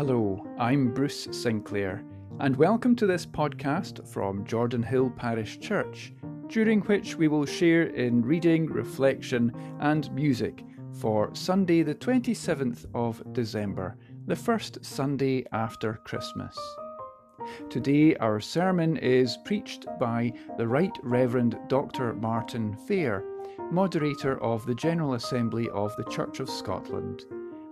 Hello, I'm Bruce Sinclair, and welcome to this podcast from Jordanhill Parish Church, during which we will share in reading, reflection, and music for Sunday, the 27th of December, the first Sunday after Christmas. Today, our sermon is preached by the Right Reverend Dr. Martin Fair, moderator of the General Assembly of the Church of Scotland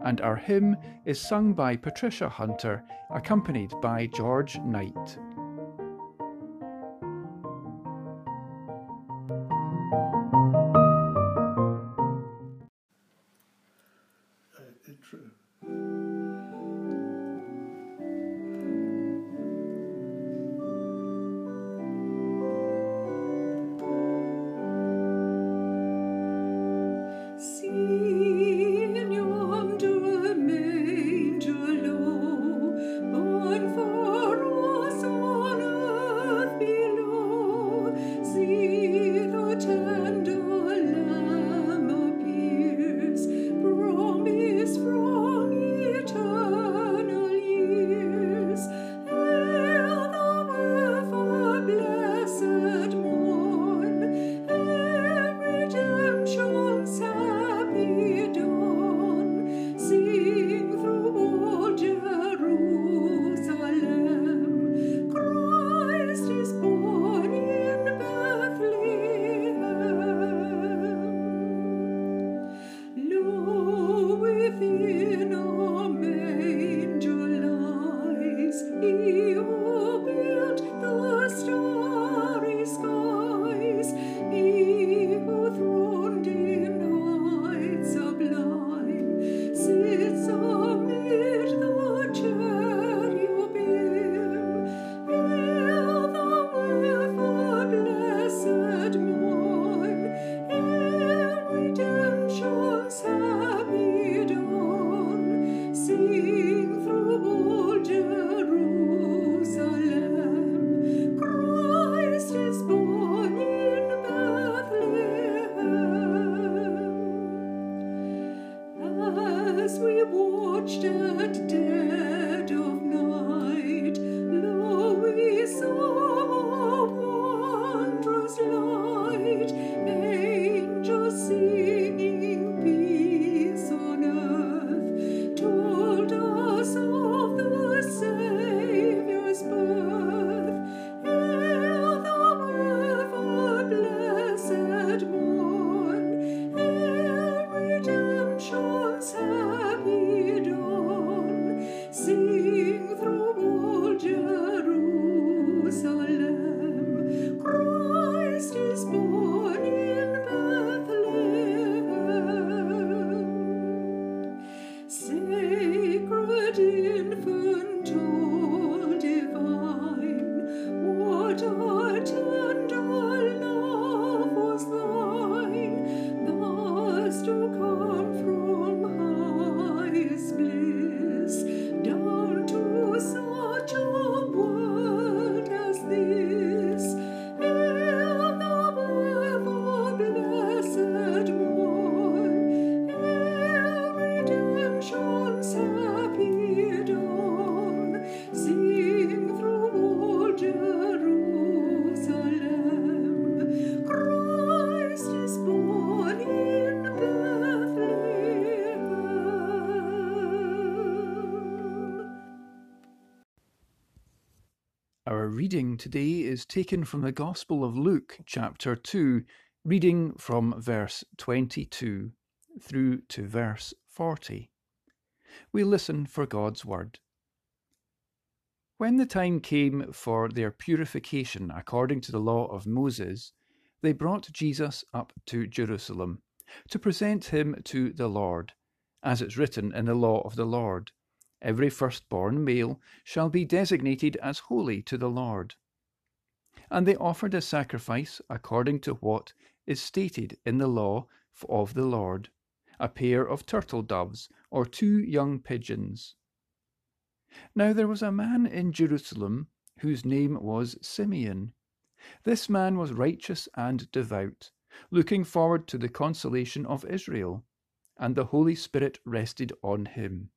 and our hymn is sung by Patricia Hunter, accompanied by George Knight. as we watched at dead of reading today is taken from the Gospel of Luke, chapter 2, reading from verse 22 through to verse 40. We listen for God's word. When the time came for their purification according to the law of Moses, they brought Jesus up to Jerusalem to present him to the Lord, as it's written in the law of the Lord. Every firstborn male shall be designated as holy to the Lord. And they offered a sacrifice according to what is stated in the law of the Lord a pair of turtle doves or two young pigeons. Now there was a man in Jerusalem whose name was Simeon. This man was righteous and devout, looking forward to the consolation of Israel, and the Holy Spirit rested on him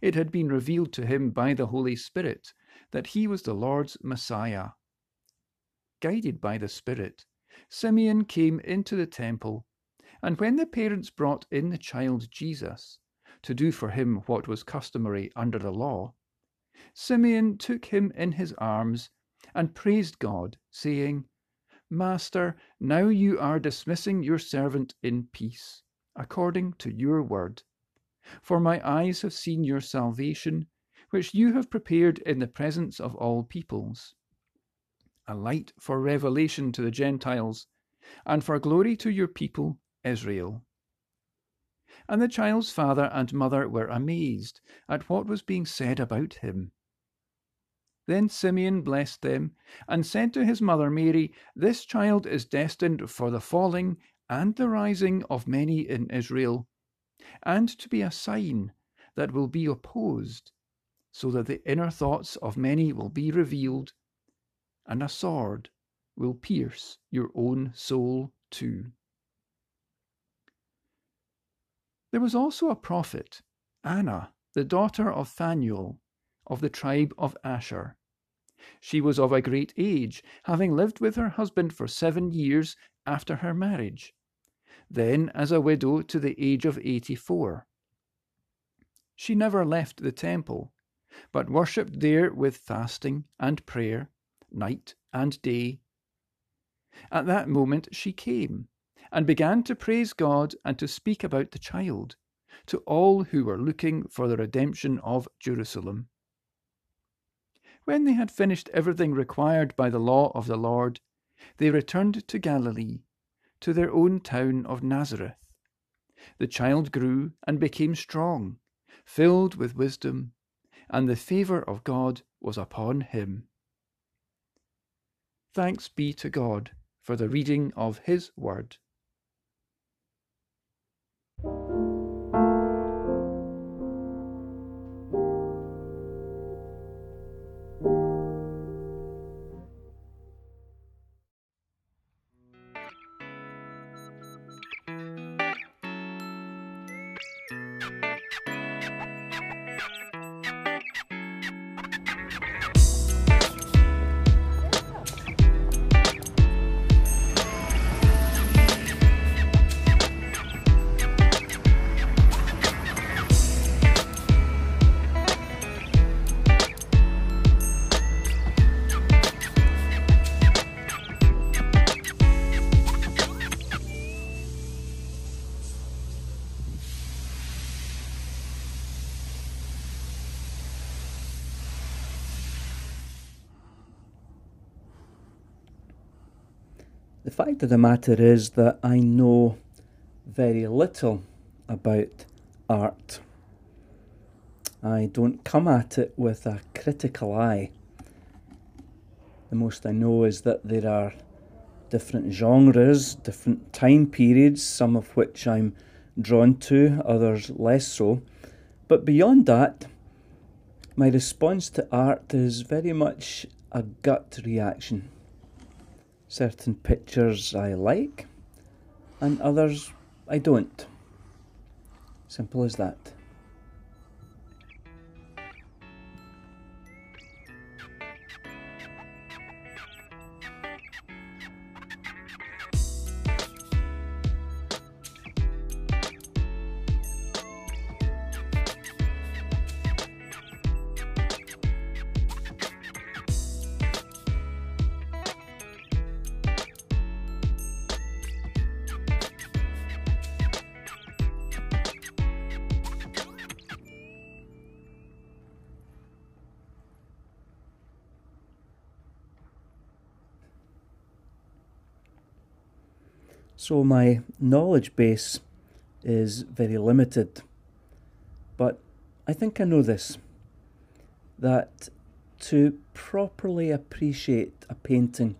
It had been revealed to him by the Holy Spirit that he was the Lord's Messiah. Guided by the Spirit, Simeon came into the temple, and when the parents brought in the child Jesus to do for him what was customary under the law, Simeon took him in his arms and praised God, saying, Master, now you are dismissing your servant in peace, according to your word. For my eyes have seen your salvation, which you have prepared in the presence of all peoples, a light for revelation to the Gentiles, and for glory to your people Israel. And the child's father and mother were amazed at what was being said about him. Then Simeon blessed them, and said to his mother Mary, This child is destined for the falling and the rising of many in Israel and to be a sign that will be opposed, so that the inner thoughts of many will be revealed, and a sword will pierce your own soul too. There was also a prophet, Anna, the daughter of Phanuel, of the tribe of Asher. She was of a great age, having lived with her husband for seven years after her marriage then as a widow to the age of 84. She never left the temple, but worshipped there with fasting and prayer, night and day. At that moment she came and began to praise God and to speak about the child to all who were looking for the redemption of Jerusalem. When they had finished everything required by the law of the Lord, they returned to Galilee to their own town of Nazareth. The child grew and became strong, filled with wisdom, and the favour of God was upon him. Thanks be to God for the reading of His Word. Fact of the matter is that I know very little about art. I don't come at it with a critical eye. The most I know is that there are different genres, different time periods, some of which I'm drawn to, others less so. But beyond that, my response to art is very much a gut reaction certain pictures I like and others I don't. Simple as that. So my knowledge base is very limited. But I think I know this that to properly appreciate a painting,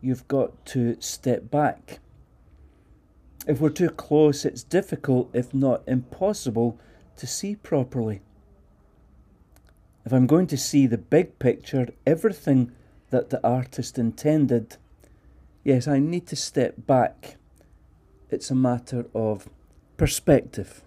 you've got to step back. If we're too close, it's difficult, if not impossible, to see properly. If I'm going to see the big picture, everything that the artist intended, Yes, I need to step back. It's a matter of perspective.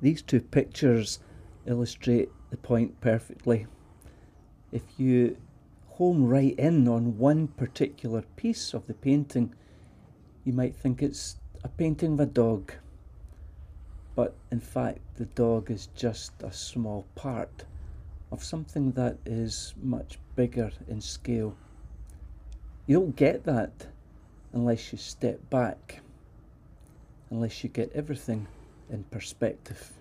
These two pictures illustrate the point perfectly. If you home right in on one particular piece of the painting, you might think it's a painting of a dog. But in fact, the dog is just a small part of something that is much bigger in scale. You don't get that unless you step back, unless you get everything in perspective.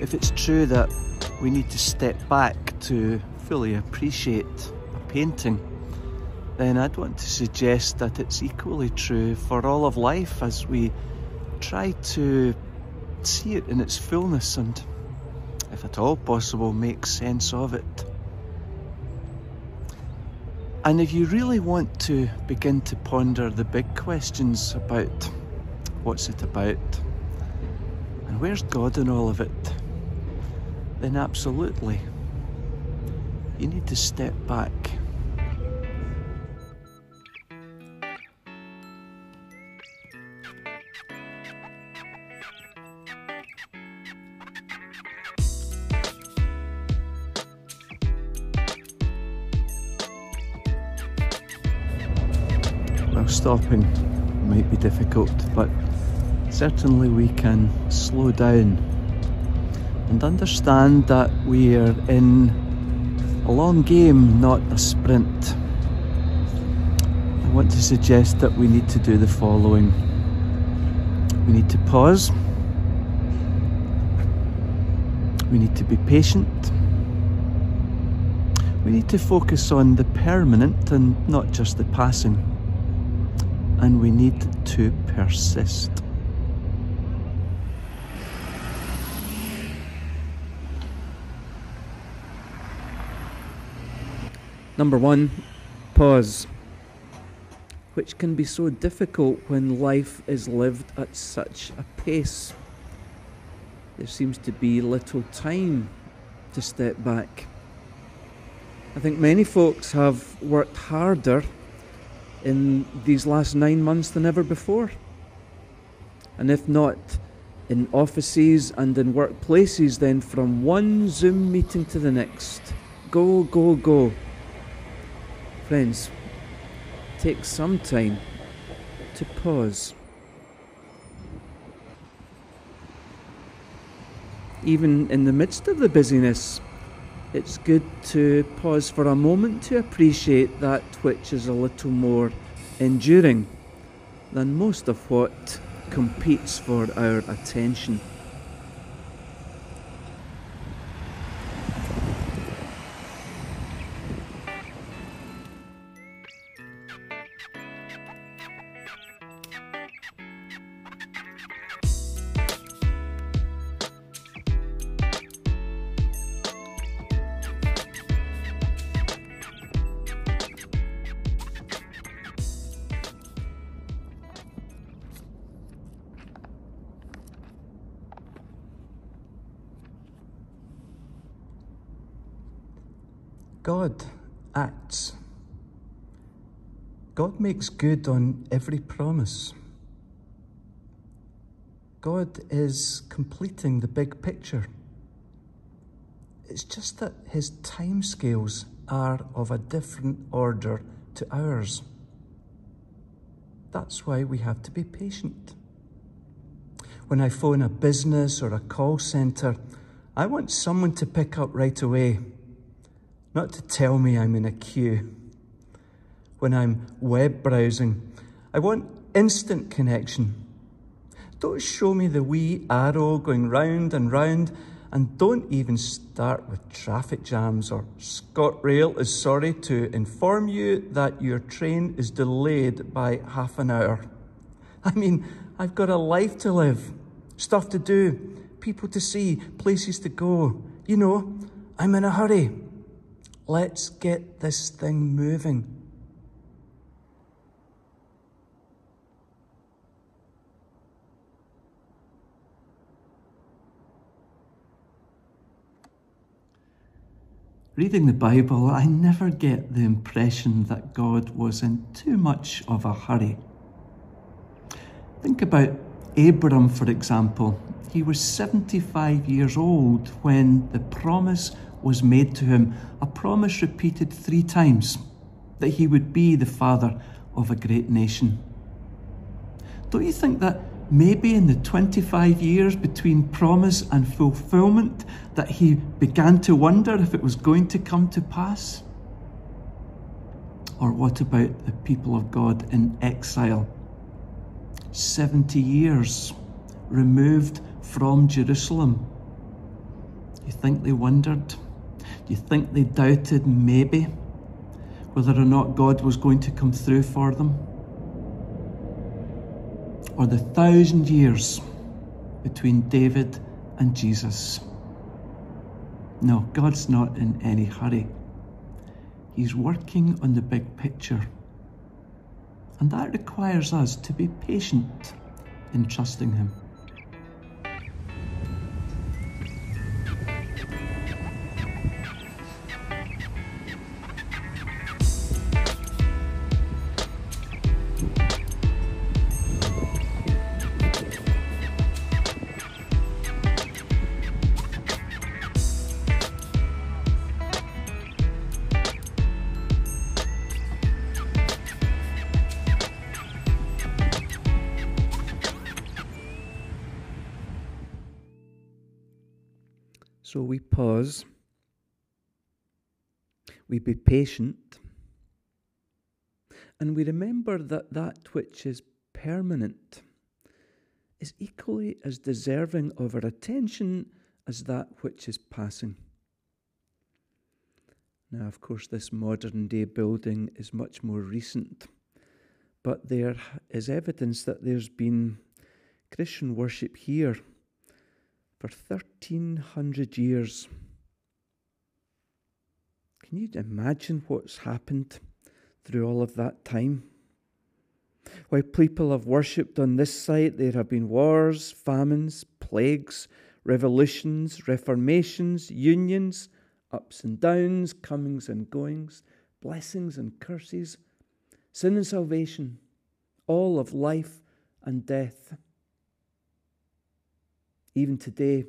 If it's true that we need to step back to fully appreciate a painting, then I'd want to suggest that it's equally true for all of life as we try to see it in its fullness and, if at all possible, make sense of it. And if you really want to begin to ponder the big questions about what's it about and where's God in all of it, then absolutely you need to step back stopping might be difficult, but certainly we can slow down and understand that we are in a long game, not a sprint. I want to suggest that we need to do the following we need to pause, we need to be patient. We need to focus on the permanent and not just the passing and we need to persist. Number one, pause, which can be so difficult when life is lived at such a pace. There seems to be little time to step back. I think many folks have worked harder in these last nine months than ever before. And if not in offices and in workplaces, then from one Zoom meeting to the next. Go, go, go. Friends, take some time to pause. Even in the midst of the busyness, it's good to pause for a moment to appreciate that which is a little more enduring than most of what competes for our attention. God makes good on every promise. God is completing the big picture. It's just that his timescales are of a different order to ours. That's why we have to be patient. When I phone a business or a call centre, I want someone to pick up right away not to tell me I'm in a queue. When I'm web browsing, I want instant connection. Don't show me the wee arrow going round and round, and don't even start with traffic jams or ScotRail is sorry to inform you that your train is delayed by half an hour. I mean, I've got a life to live, stuff to do, people to see, places to go. You know, I'm in a hurry. Let's get this thing moving. Reading the Bible, I never get the impression that God was in too much of a hurry. Think about Abram, for example. He was 75 years old when the promise was made to him, a promise repeated three times that he would be the father of a great nation. Don't you think that maybe in the 25 years between promise and fulfillment that he began to wonder if it was going to come to pass? Or what about the people of God in exile? 70 years removed from Jerusalem. Do you think they wondered? Do you think they doubted maybe whether or not God was going to come through for them? Or the thousand years between David and Jesus. No, God's not in any hurry. He's working on the big picture. And that requires us to be patient in trusting Him. So we pause, we be patient, and we remember that that which is permanent is equally as deserving of our attention as that which is passing. Now, of course, this modern day building is much more recent, but there is evidence that there's been Christian worship here for 1300 years. Can you imagine what's happened through all of that time? While people have worshipped on this site, there have been wars, famines, plagues, revolutions, reformations, unions, ups and downs, comings and goings, blessings and curses, sin and salvation, all of life and death. Even today,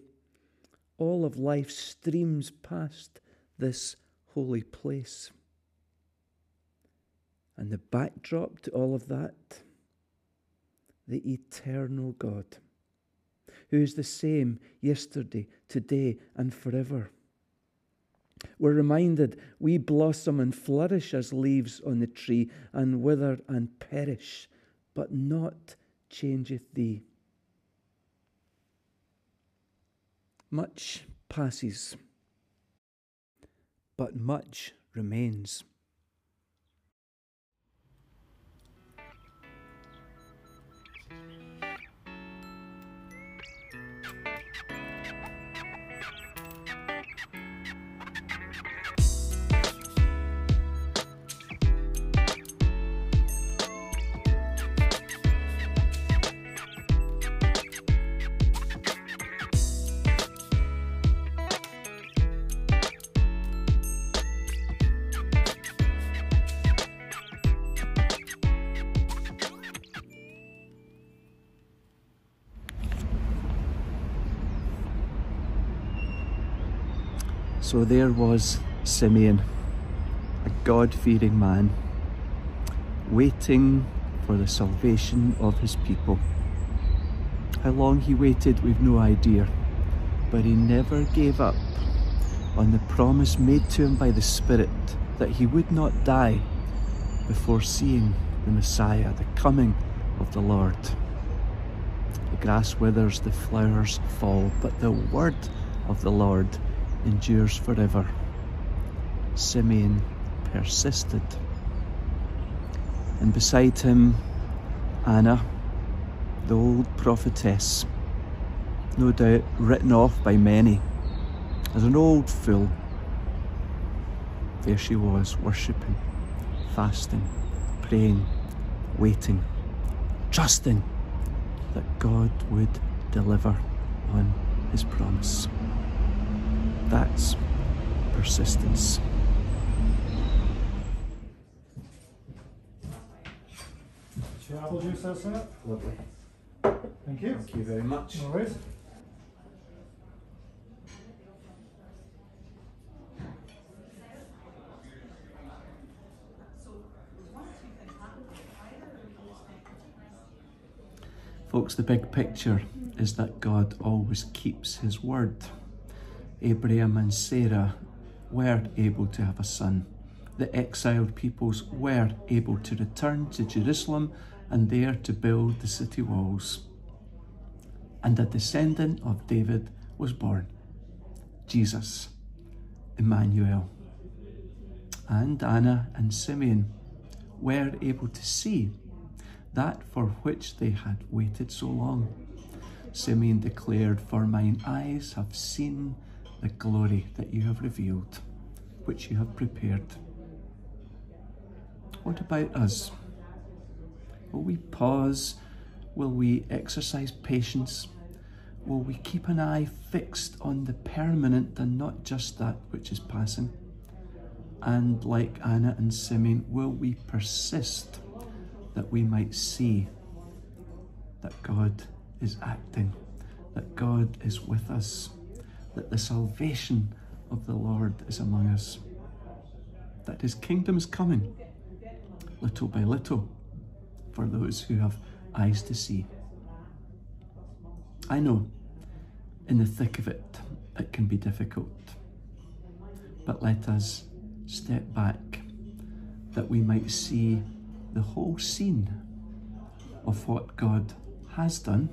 all of life streams past this holy place. And the backdrop to all of that, the eternal God, who is the same yesterday, today, and forever. We're reminded we blossom and flourish as leaves on the tree, and wither and perish, but not changeth thee. Much passes, but much remains. So there was Simeon, a God fearing man, waiting for the salvation of his people. How long he waited, we've no idea, but he never gave up on the promise made to him by the Spirit that he would not die before seeing the Messiah, the coming of the Lord. The grass withers, the flowers fall, but the word of the Lord endures forever. Simeon persisted. And beside him, Anna, the old prophetess, no doubt written off by many as an old fool. There she was, worshipping, fasting, praying, waiting, trusting that God would deliver on his promise. That's persistence. apple juice, that's it? Lovely. Thank you. Thank you very much. No worries. Folks, the big picture is that God always keeps his word. Abraham and Sarah were able to have a son. The exiled peoples were able to return to Jerusalem and there to build the city walls. And a descendant of David was born Jesus, Emmanuel. And Anna and Simeon were able to see that for which they had waited so long. Simeon declared, For mine eyes have seen the glory that you have revealed, which you have prepared. What about us? Will we pause? Will we exercise patience? Will we keep an eye fixed on the permanent and not just that which is passing? And like Anna and Simeon, will we persist that we might see that God is acting, that God is with us, that the salvation of the Lord is among us, that his kingdom is coming little by little for those who have eyes to see. I know in the thick of it, it can be difficult, but let us step back that we might see the whole scene of what God has done,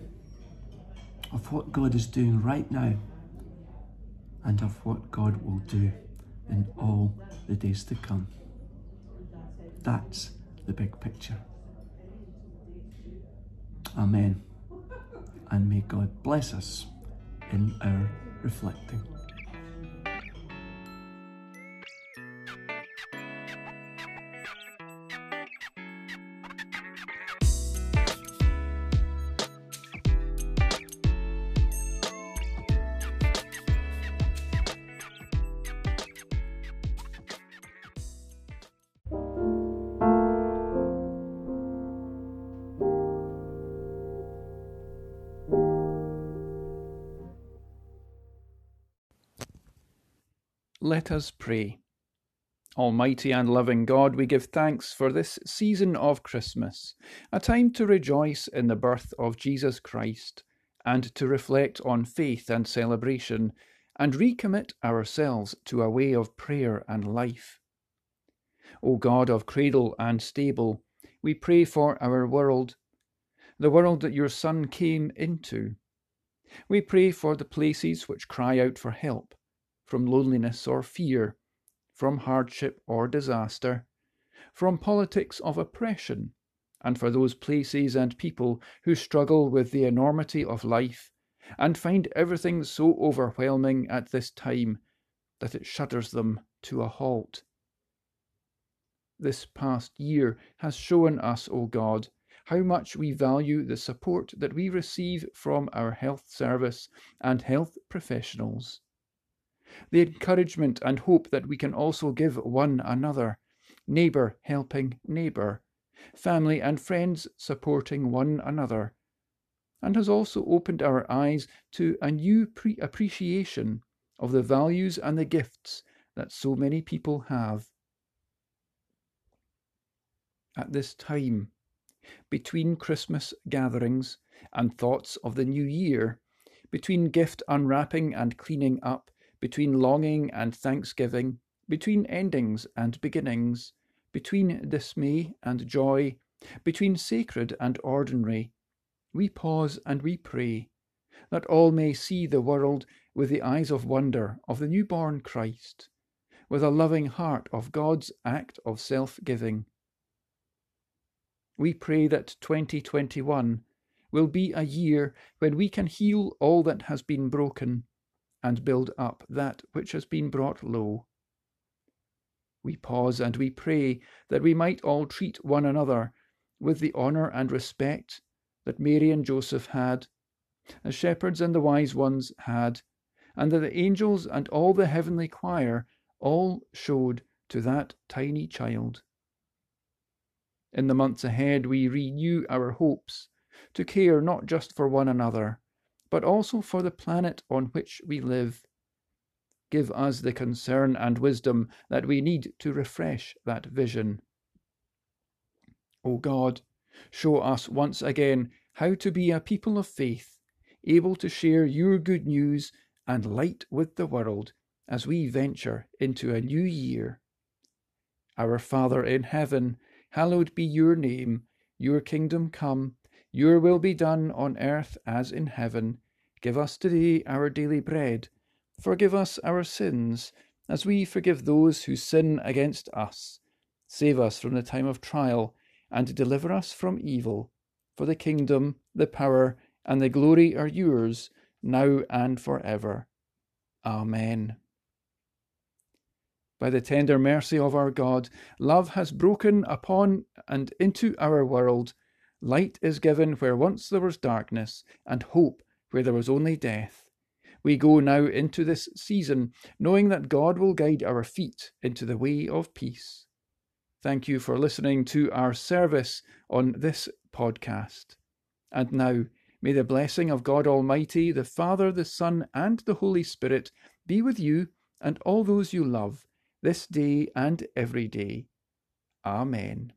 of what God is doing right now, and of what God will do in all the days to come. That's the big picture. Amen. And may God bless us in our reflecting. Let us pray. Almighty and loving God, we give thanks for this season of Christmas, a time to rejoice in the birth of Jesus Christ, and to reflect on faith and celebration, and recommit ourselves to a way of prayer and life. O God of cradle and stable, we pray for our world, the world that your Son came into. We pray for the places which cry out for help from loneliness or fear, from hardship or disaster, from politics of oppression, and for those places and people who struggle with the enormity of life and find everything so overwhelming at this time that it shudders them to a halt. This past year has shown us, O God, how much we value the support that we receive from our health service and health professionals the encouragement and hope that we can also give one another, neighbour helping neighbour, family and friends supporting one another, and has also opened our eyes to a new pre- appreciation of the values and the gifts that so many people have. At this time, between Christmas gatherings and thoughts of the new year, between gift unwrapping and cleaning up, between longing and thanksgiving, between endings and beginnings, between dismay and joy, between sacred and ordinary, we pause and we pray that all may see the world with the eyes of wonder of the newborn Christ, with a loving heart of God's act of self giving. We pray that 2021 will be a year when we can heal all that has been broken and build up that which has been brought low. We pause and we pray that we might all treat one another with the honour and respect that Mary and Joseph had, the shepherds and the wise ones had, and that the angels and all the heavenly choir all showed to that tiny child. In the months ahead, we renew our hopes to care not just for one another, but also for the planet on which we live. Give us the concern and wisdom that we need to refresh that vision. O God, show us once again how to be a people of faith, able to share your good news and light with the world as we venture into a new year. Our Father in heaven, hallowed be your name, your kingdom come, your will be done on earth as in heaven. Give us today our daily bread. Forgive us our sins, as we forgive those who sin against us. Save us from the time of trial, and deliver us from evil. For the kingdom, the power, and the glory are yours, now and for ever. Amen. By the tender mercy of our God, love has broken upon and into our world. Light is given where once there was darkness, and hope where there was only death. We go now into this season knowing that God will guide our feet into the way of peace. Thank you for listening to our service on this podcast. And now, may the blessing of God Almighty, the Father, the Son, and the Holy Spirit be with you and all those you love this day and every day. Amen.